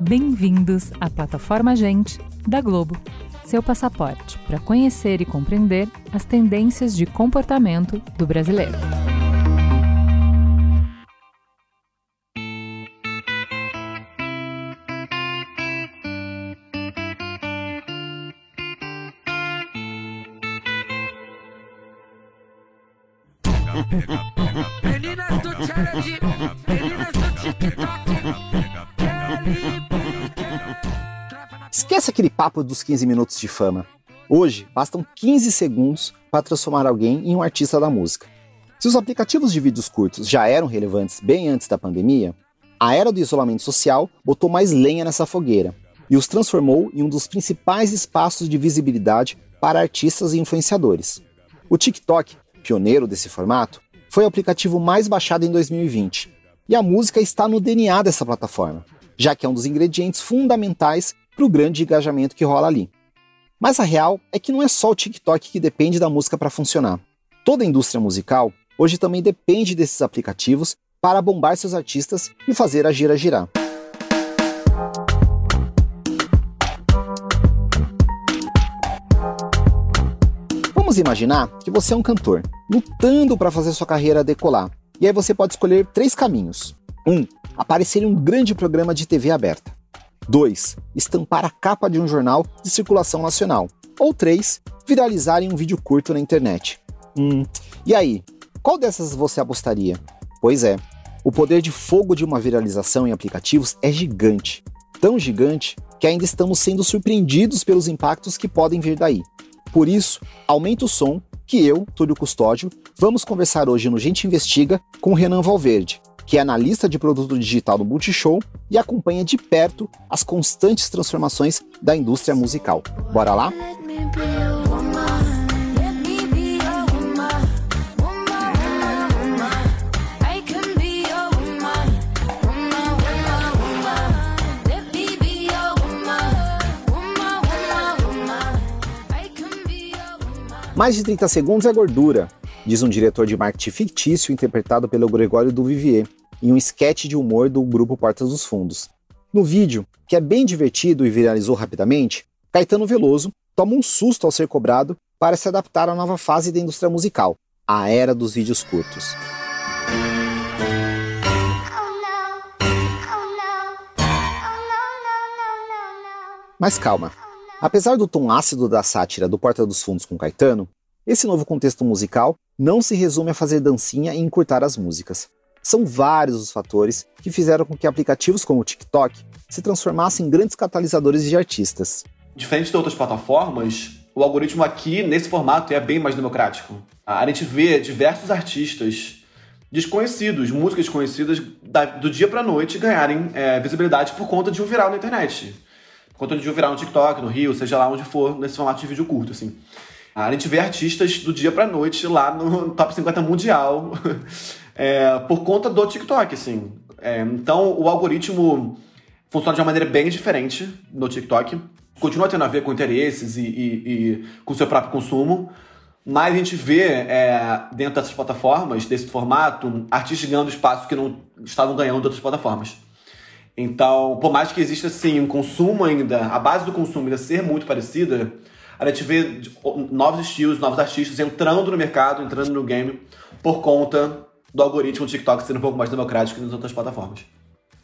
Bem-vindos à plataforma Gente da Globo, seu passaporte para conhecer e compreender as tendências de comportamento do brasileiro. Esquece aquele papo dos 15 minutos de fama. Hoje, bastam 15 segundos para transformar alguém em um artista da música. Se os aplicativos de vídeos curtos já eram relevantes bem antes da pandemia, a era do isolamento social botou mais lenha nessa fogueira e os transformou em um dos principais espaços de visibilidade para artistas e influenciadores. O TikTok, pioneiro desse formato, foi o aplicativo mais baixado em 2020 e a música está no DNA dessa plataforma, já que é um dos ingredientes fundamentais para o grande engajamento que rola ali. Mas a real é que não é só o TikTok que depende da música para funcionar. Toda a indústria musical hoje também depende desses aplicativos para bombar seus artistas e fazer a gira girar. Imaginar que você é um cantor, lutando para fazer sua carreira decolar. E aí você pode escolher três caminhos. 1. Um, aparecer em um grande programa de TV aberta. 2. Estampar a capa de um jornal de circulação nacional. Ou 3. Viralizar em um vídeo curto na internet. Hum, e aí? Qual dessas você apostaria? Pois é, o poder de fogo de uma viralização em aplicativos é gigante. Tão gigante que ainda estamos sendo surpreendidos pelos impactos que podem vir daí. Por isso, aumenta o som que eu, Túlio Custódio, vamos conversar hoje no Gente Investiga com Renan Valverde, que é analista de produto digital do Multishow e acompanha de perto as constantes transformações da indústria musical. Bora lá? Mais de 30 segundos é gordura, diz um diretor de marketing fictício interpretado pelo Gregório do Vivier, em um esquete de humor do grupo Portas dos Fundos. No vídeo, que é bem divertido e viralizou rapidamente, Caetano Veloso toma um susto ao ser cobrado para se adaptar à nova fase da indústria musical, a era dos vídeos curtos. Mas calma. Apesar do tom ácido da sátira do Porta dos Fundos com Caetano, esse novo contexto musical não se resume a fazer dancinha e encurtar as músicas. São vários os fatores que fizeram com que aplicativos como o TikTok se transformassem em grandes catalisadores de artistas. Diferente de outras plataformas, o algoritmo aqui, nesse formato, é bem mais democrático. A gente vê diversos artistas desconhecidos, músicas desconhecidas, do dia para noite ganharem é, visibilidade por conta de um viral na internet. Conta de viral no TikTok, no Rio, seja lá onde for, nesse formato de vídeo curto, assim. A gente vê artistas do dia pra noite lá no top 50 mundial é, por conta do TikTok, assim. É, então, o algoritmo funciona de uma maneira bem diferente no TikTok. Continua tendo a ver com interesses e, e, e com o seu próprio consumo, mas a gente vê é, dentro dessas plataformas, desse formato, artistas ganhando espaço que não estavam ganhando de outras plataformas. Então, por mais que exista assim um consumo ainda, a base do consumo ainda ser muito parecida, a gente vê novos estilos, novos artistas entrando no mercado, entrando no game, por conta do algoritmo do TikTok sendo um pouco mais democrático que nas outras plataformas.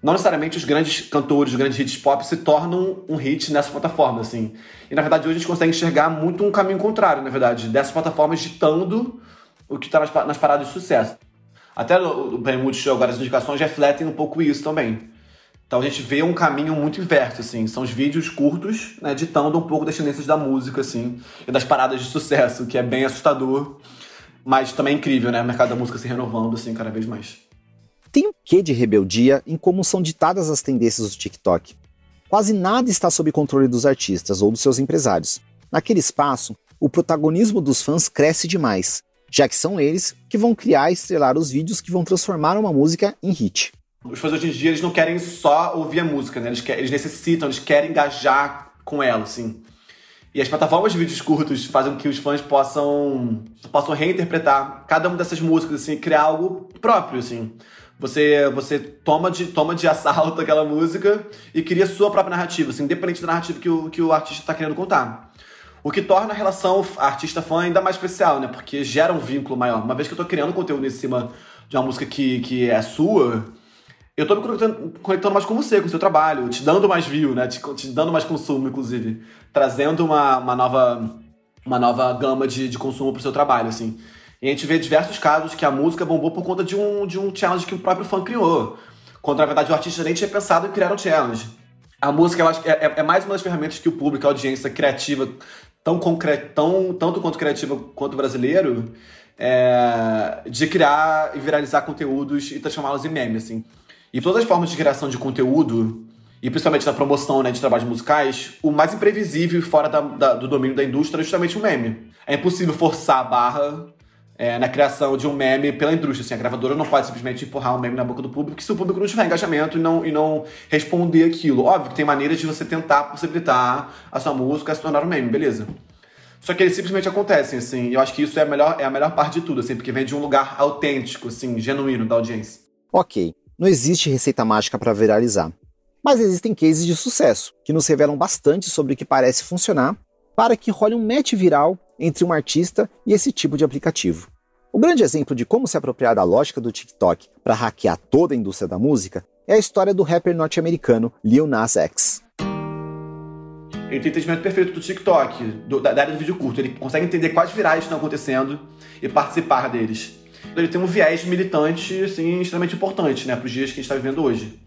Não necessariamente os grandes cantores, os grandes hits pop se tornam um hit nessa plataforma, assim. E na verdade hoje a gente consegue enxergar muito um caminho contrário, na verdade, dessas plataformas ditando o que está nas, nas paradas de sucesso. Até o Prêmio Multishow, agora as indicações refletem um pouco isso também. Então a gente vê um caminho muito inverso, assim. São os vídeos curtos, né, ditando um pouco das tendências da música, assim, e das paradas de sucesso, que é bem assustador, mas também é incrível, né? O mercado da música se renovando, assim, cada vez mais. Tem um quê de rebeldia em como são ditadas as tendências do TikTok? Quase nada está sob controle dos artistas ou dos seus empresários. Naquele espaço, o protagonismo dos fãs cresce demais, já que são eles que vão criar e estrelar os vídeos que vão transformar uma música em hit. Os fãs hoje em dia eles não querem só ouvir a música, né? Eles, querem, eles necessitam, eles querem engajar com ela, assim. E as plataformas de vídeos curtos fazem com que os fãs possam, possam reinterpretar cada uma dessas músicas, assim, criar algo próprio, assim. Você, você toma, de, toma de assalto aquela música e cria sua própria narrativa, assim, independente da narrativa que o, que o artista está querendo contar. O que torna a relação artista-fã ainda mais especial, né? Porque gera um vínculo maior. Uma vez que eu tô criando conteúdo em cima de uma música que, que é sua, eu tô me conectando, conectando mais com você, com o seu trabalho, te dando mais view, né? Te, te dando mais consumo, inclusive. Trazendo uma, uma nova uma nova gama de, de consumo pro seu trabalho, assim. E a gente vê diversos casos que a música bombou por conta de um, de um challenge que o próprio fã criou. Quando, na verdade, o artista nem tinha pensado em criar um challenge. A música, eu acho que é, é, é mais uma das ferramentas que o público, a audiência criativa, tão, concre tão tanto quanto criativa quanto brasileiro, é, de criar e viralizar conteúdos e transformá-los em memes, assim. E todas as formas de criação de conteúdo, e principalmente na promoção né, de trabalhos musicais, o mais imprevisível e fora da, da, do domínio da indústria é justamente o meme. É impossível forçar a barra é, na criação de um meme pela indústria. Assim, a gravadora não pode simplesmente empurrar um meme na boca do público se o público não tiver engajamento e não, e não responder aquilo. Óbvio que tem maneiras de você tentar possibilitar a sua música se tornar um meme, beleza. Só que eles simplesmente acontecem, assim. E eu acho que isso é a, melhor, é a melhor parte de tudo, assim, porque vem de um lugar autêntico, assim, genuíno da audiência. Ok, não existe receita mágica para viralizar. Mas existem cases de sucesso, que nos revelam bastante sobre o que parece funcionar para que role um match viral entre um artista e esse tipo de aplicativo. O grande exemplo de como se apropriar da lógica do TikTok para hackear toda a indústria da música é a história do rapper norte-americano Lil Nas X. Ele tem entendimento perfeito do TikTok, do, da, área do vídeo curto. Ele consegue entender quais virais estão acontecendo e participar deles. Ele tem um viés militante, assim, extremamente importante, né, para os dias que a gente está vivendo hoje.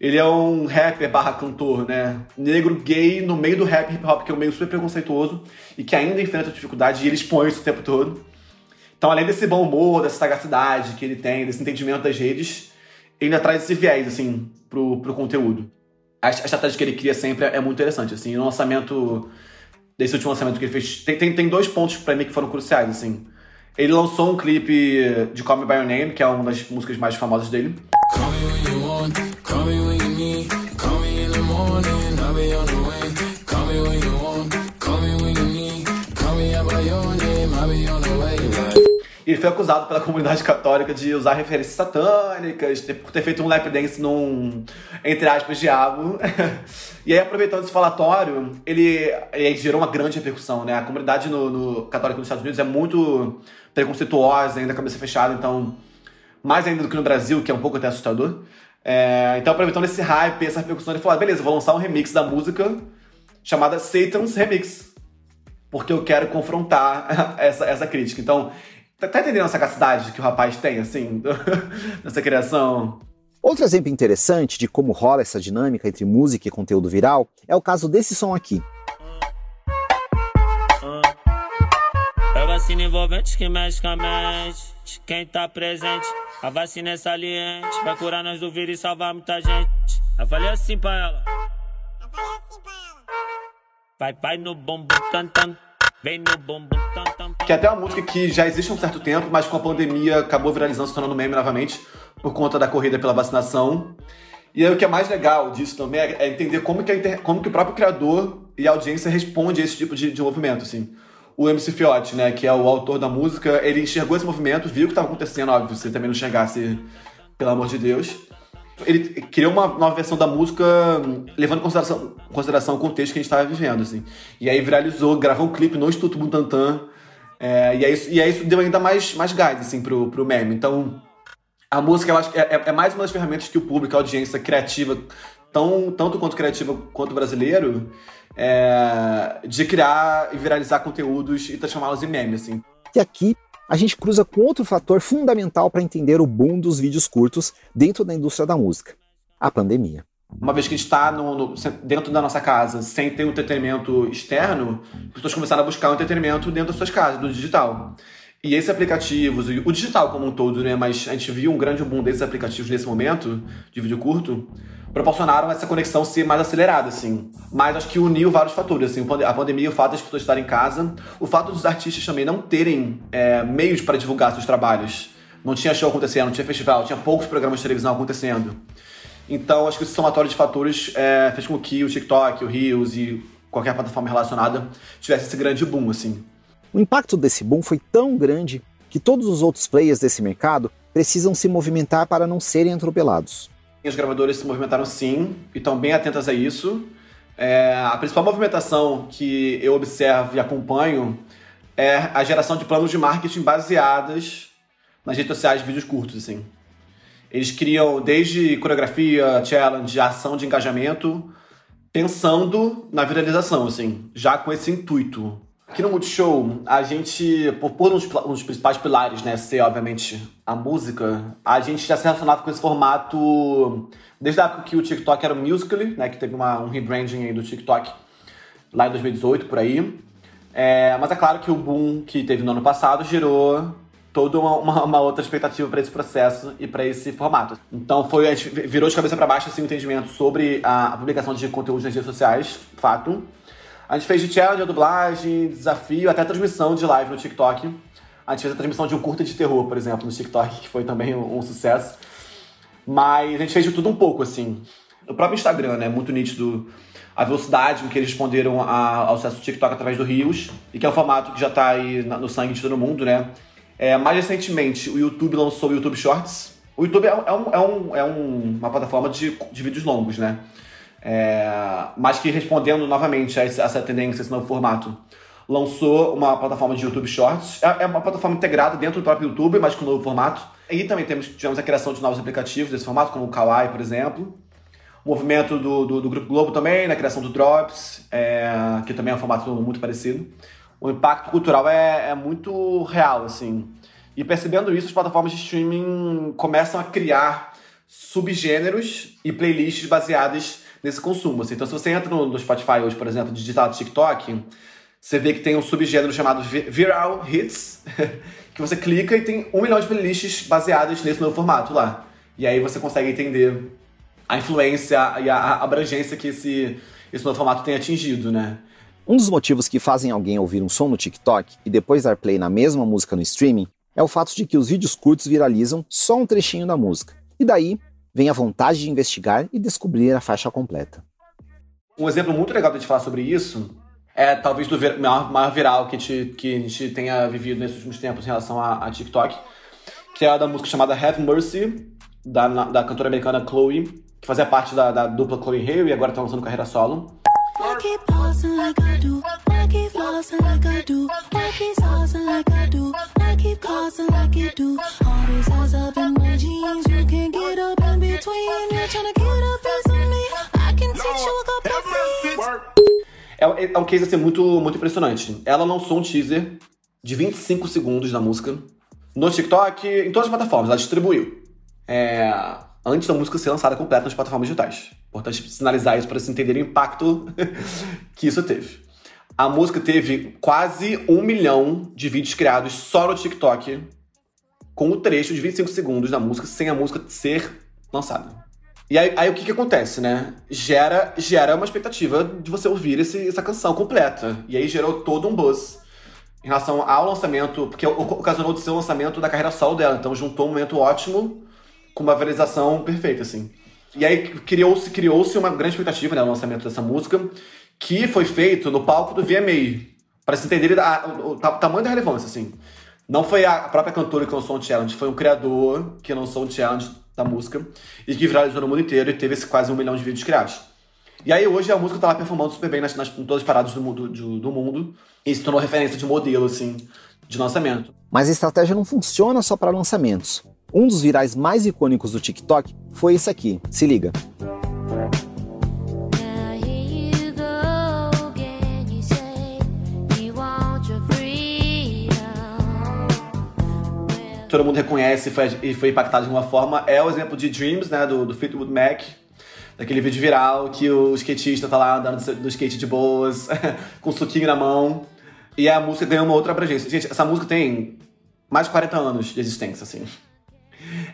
Ele é um rapper barra cantor, né? Negro, gay, no meio do rap hip hop, que é um meio super preconceituoso e que ainda enfrenta dificuldade e ele expõe isso o tempo todo. Então, além desse bom humor, dessa sagacidade que ele tem, desse entendimento das redes, ele ainda traz esse viés, assim, pro, pro conteúdo. A, a estratégia que ele cria sempre é, muito interessante, assim. No lançamento, desse último lançamento que ele fez, tem, tem, tem dois pontos para mim que foram cruciais, assim. Ele lançou um clipe de Call Me By Your Name, que é uma das músicas mais famosas dele. Call foi acusado pela comunidade católica de usar referências satânicas, por ter feito um lap dance num, entre aspas, diabo. e aí, aproveitando esse falatório, ele, ele gerou uma grande repercussão, né? A comunidade no, no católica nos Estados Unidos é muito preconceituosa, ainda cabeça fechada, então mais ainda do que no Brasil, que é um pouco até assustador. É, então, aproveitando esse hype, essa repercussão, ele falou: ah, beleza, vou lançar um remix da música chamada Satan's Remix. Porque eu quero confrontar essa, essa crítica. Então, tá, tá entendendo a sagacidade que o rapaz tem, assim, nessa criação? Outro exemplo interessante de como rola essa dinâmica entre música e conteúdo viral é o caso desse som aqui. É vacina envolvente que mexe com a mente. Quem tá presente a vacina é saliente, vai curar nós do vírus e salvar muita gente. Eu falei assim pra ela. Eu falei assim pra ela. Vai, vai no bumbum tan tan. Vem no bumbum. Que é até uma música que já existe há um certo tempo, mas com a pandemia acabou viralizando, se tornando meme novamente, por conta da corrida pela vacinação. E aí, o que é mais legal disso também é entender como que, inter... como que o próprio criador e a audiência responde a esse tipo de, de movimento, assim o MC Fiote, né, que é o autor da música, ele enxergou esse movimento, viu o que estava acontecendo, óbvio, se ele também não enxergasse, pelo amor de Deus. Ele criou uma nova versão da música levando em consideração, consideração o contexto que a gente estava vivendo, assim. E aí viralizou, gravou um clipe no Instituto Butantan, é, e, aí, e aí isso deu ainda mais, mais gás, assim, pro, pro meme. Então, a música, acho, é, é, é mais uma das ferramentas que o público, a audiência criativa, tão, tanto quanto criativa quanto brasileiro, é, de criar e viralizar conteúdos e transformá-los em memes, assim. E aqui a gente cruza com outro fator fundamental para entender o boom dos vídeos curtos dentro da indústria da música: a pandemia. Uma vez que a gente está dentro da nossa casa sem ter um entretenimento externo, as pessoas começaram a buscar um entretenimento dentro das suas casas, do digital. E esses aplicativos, o digital como um todo, né? Mas a gente viu um grande boom desses aplicativos nesse momento de vídeo curto, proporcionaram essa conexão ser mais acelerada, assim. Mas acho que uniu vários fatores, assim, a pandemia, o fato das pessoas estarem em casa, o fato dos artistas também não terem é, meios para divulgar seus trabalhos. Não tinha show acontecendo, não tinha festival, tinha poucos programas de televisão acontecendo. Então, acho que esse somatório de fatores é, fez com que o TikTok, o Reels e qualquer plataforma relacionada tivesse esse grande boom, assim. O impacto desse boom foi tão grande que todos os outros players desse mercado precisam se movimentar para não serem atropelados. Os gravadores se movimentaram sim e estão bem atentas a isso. É, a principal movimentação que eu observo e acompanho é a geração de planos de marketing baseadas nas redes sociais de vídeos curtos, assim. Eles criam desde coreografia, challenge, ação de engajamento, pensando na viralização, assim, já com esse intuito. Aqui no Multishow, a gente, por pôr uns, uns principais pilares, né, ser, obviamente, a música, a gente já se relacionava com esse formato desde a época que o TikTok era o Musical.ly, né, que teve uma, um rebranding aí do TikTok lá em 2018, por aí. É, mas é claro que o boom que teve no ano passado gerou toda uma, uma, uma outra expectativa para esse processo e para esse formato. Então foi a gente virou de cabeça para baixo assim, o entendimento sobre a, a publicação de conteúdo nas redes sociais, fato. A gente fez de challenge, a dublagem, desafio, até transmissão de live no TikTok. A gente fez a transmissão de um curta de terror, por exemplo, no TikTok, que foi também um, um sucesso. Mas a gente fez de tudo um pouco, assim. O próprio Instagram, né? Muito nítido a velocidade com que eles responderam a, ao sucesso do TikTok através do Rios, e que é um formato que já tá aí no sangue de todo mundo, né? É, mais recentemente, o YouTube lançou o YouTube Shorts. O YouTube é, é, um, é, um, é um, uma plataforma de, de vídeos longos, né? É, mas que respondendo novamente a essa tendência, esse novo formato, lançou uma plataforma de YouTube Shorts. É, é uma plataforma integrada dentro do próprio YouTube, mas com um novo formato. E também temos, tivemos a criação de novos aplicativos desse formato, como o Kawaii, por exemplo. O movimento do, do, do Grupo Globo também, na criação do Drops, que também é um formato muito parecido. O impacto cultural é, é muito real, assim. E percebendo isso, as plataformas de streaming começam a criar subgêneros e playlists baseadas nesse consumo. Assim. Então, se você entra no, no Spotify hoje, por exemplo, digital TikTok, você vê que tem um subgênero chamado Viral Hits, que você clica e tem um milhão de playlists baseadas nesse novo formato lá. E aí você consegue entender a influência e a abrangência que esse, esse novo formato tem atingido, né? Um dos motivos que fazem alguém ouvir um som no TikTok e depois dar play na mesma música no streaming é o fato de que os vídeos curtos viralizam só um trechinho da música. E daí vem a vontade de investigar e descobrir a faixa completa. Um exemplo muito legal de a gente falar sobre isso é talvez do maior, maior viral que a, gente, que a gente tenha vivido nesses últimos tempos em relação a, a TikTok, que é a da música chamada Have Mercy, da, da cantora americana Chloe, que fazia parte da, da dupla Chloe Hale e agora está lançando carreira solo. É, um case assim, muito, muito impressionante. Ela lançou um teaser de 25 segundos da música no TikTok, em todas as plataformas. Ela distribuiu. É, antes da música ser lançada completa nas plataformas digitais. Importante sinalizar isso para se entender o impacto que isso teve. A música teve quase um milhão de vídeos criados só no TikTok, com o trecho de 25 segundos da música, sem a música ser lançada. E aí, aí o que, que acontece, né? Gera, gera uma expectativa de você ouvir esse, essa canção completa. E aí gerou todo um buzz em relação ao lançamento, porque ocasionou de ser o lançamento da carreira solo dela. Então juntou um momento ótimo com uma viralização perfeita, assim. E aí criou-se criou uma grande expectativa né, no lançamento dessa música, que foi feito no palco do VMA, para se entender a, o, o, o, tamanho da relevância, assim. Não foi a própria cantora que lançou um challenge, foi um criador que lançou um challenge da música e que viralizou no mundo inteiro e teve esse quase um milhão de vídeos criados. E aí hoje a música tá lá performando super bem nas, nas, em todas as paradas do mundo, do, do mundo e se tornou referência de modelo, assim, de lançamento. Mas a estratégia não funciona só para lançamentos. Um dos virais mais icônicos do TikTok foi esse aqui. Se liga. Todo mundo reconhece e foi, foi impactado de uma forma é o exemplo de Dreams, né, do, do Fleetwood Mac, daquele vídeo viral que o skatista tá lá andando do skate de boas, com um suquinho na mão, e a música ganhou uma outra abrangência. Gente, essa música tem mais de 40 anos de existência, assim.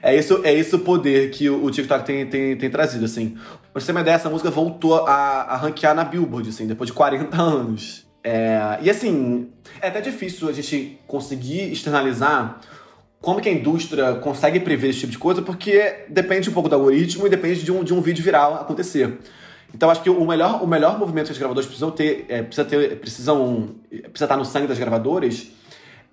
É isso, é isso o poder que o, TikTok tem, tem, tem trazido, assim. Pra você ter uma ideia, essa música voltou a, a ranquear na Billboard, assim, depois de 40 anos. É, e assim, é até difícil a gente conseguir externalizar como que a indústria consegue prever esse tipo de coisa, porque depende um pouco do algoritmo e depende de um, de um vídeo viral acontecer. Então acho que o melhor, o melhor movimento que os gravadores precisam ter, é, precisa ter, precisam, precisa estar no sangue das gravadoras,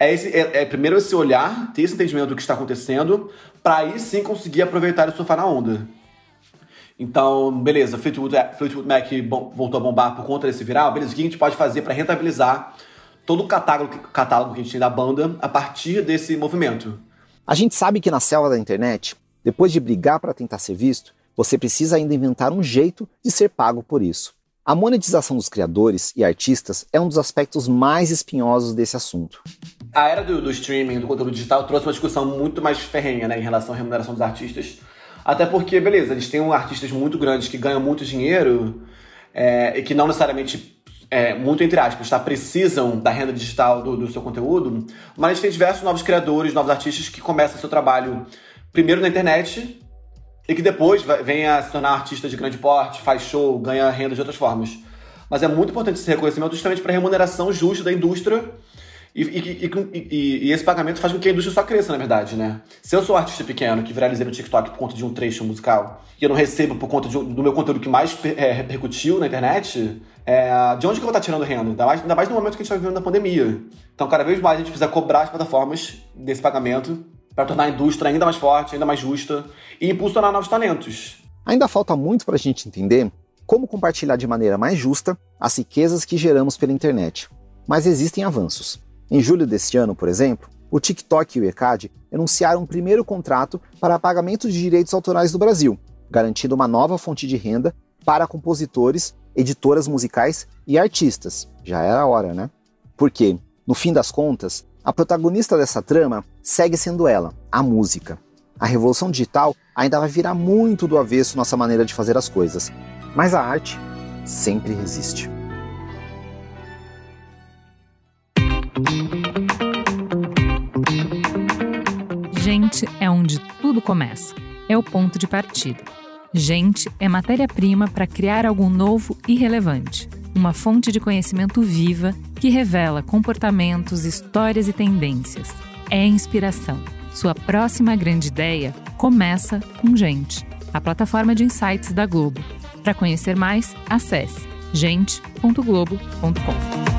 é, esse, é, é, primeiro esse olhar, ter esse entendimento do que está acontecendo, para aí sim conseguir aproveitar e surfar na onda. Então, beleza, Fleetwood, Fleetwood Mac voltou a bombar por conta desse viral, beleza, o que a gente pode fazer para rentabilizar todo o catálogo, catálogo que a gente tem da banda a partir desse movimento? A gente sabe que na selva da internet, depois de brigar para tentar ser visto, você precisa ainda inventar um jeito de ser pago por isso. A monetização dos criadores e artistas é um dos aspectos mais espinhosos desse assunto. A era do, do streaming, do conteúdo digital, trouxe uma discussão muito mais ferrenha né, em relação à remuneração dos artistas. Até porque, beleza, eles têm artistas muito grandes que ganham muito dinheiro é, e que não necessariamente, é, muito entre aspas, tá, precisam da renda digital do, do seu conteúdo, mas tem diversos novos criadores, novos artistas que começam seu trabalho primeiro na internet e que depois vem a se tornar artista de grande porte, faz show, ganha renda de outras formas. Mas é muito importante esse reconhecimento justamente para a remuneração justa da indústria e, e, e, e, esse pagamento faz com que a indústria só cresça, na verdade, né? Se eu sou um artista pequeno que viralizei no TikTok por conta de um trecho musical e eu não recebo por conta um, do meu conteúdo que mais é, repercutiu na internet, é, de onde que eu vou estar tirando renda? Ainda mais, ainda mais no momento que a gente está vivendo na pandemia. Então, cada vez mais a gente precisa cobrar as plataformas desse pagamento para tornar a indústria ainda mais forte, ainda mais justa e impulsionar novos talentos. Ainda falta muito para a gente entender como compartilhar de maneira mais justa as riquezas que geramos pela internet. Mas existem avanços. Em julho deste ano, por exemplo, o TikTok e o ECAD anunciaram um primeiro contrato para pagamento de direitos autorais do Brasil, garantindo uma nova fonte de renda para compositores, editoras musicais e artistas. Já era a hora, né? Porque, no fim das contas, a protagonista dessa trama segue sendo ela, a música. A revolução digital ainda vai virar muito do avesso nossa maneira de fazer as coisas, mas a arte sempre resiste. Gente é onde tudo começa. É o ponto de partida. Gente é matéria-prima para criar algo novo e relevante uma fonte de conhecimento viva que revela comportamentos, histórias e tendências. É inspiração. Sua próxima grande ideia começa com Gente, a plataforma de insights da Globo. Para conhecer mais, acesse gente.globo.com.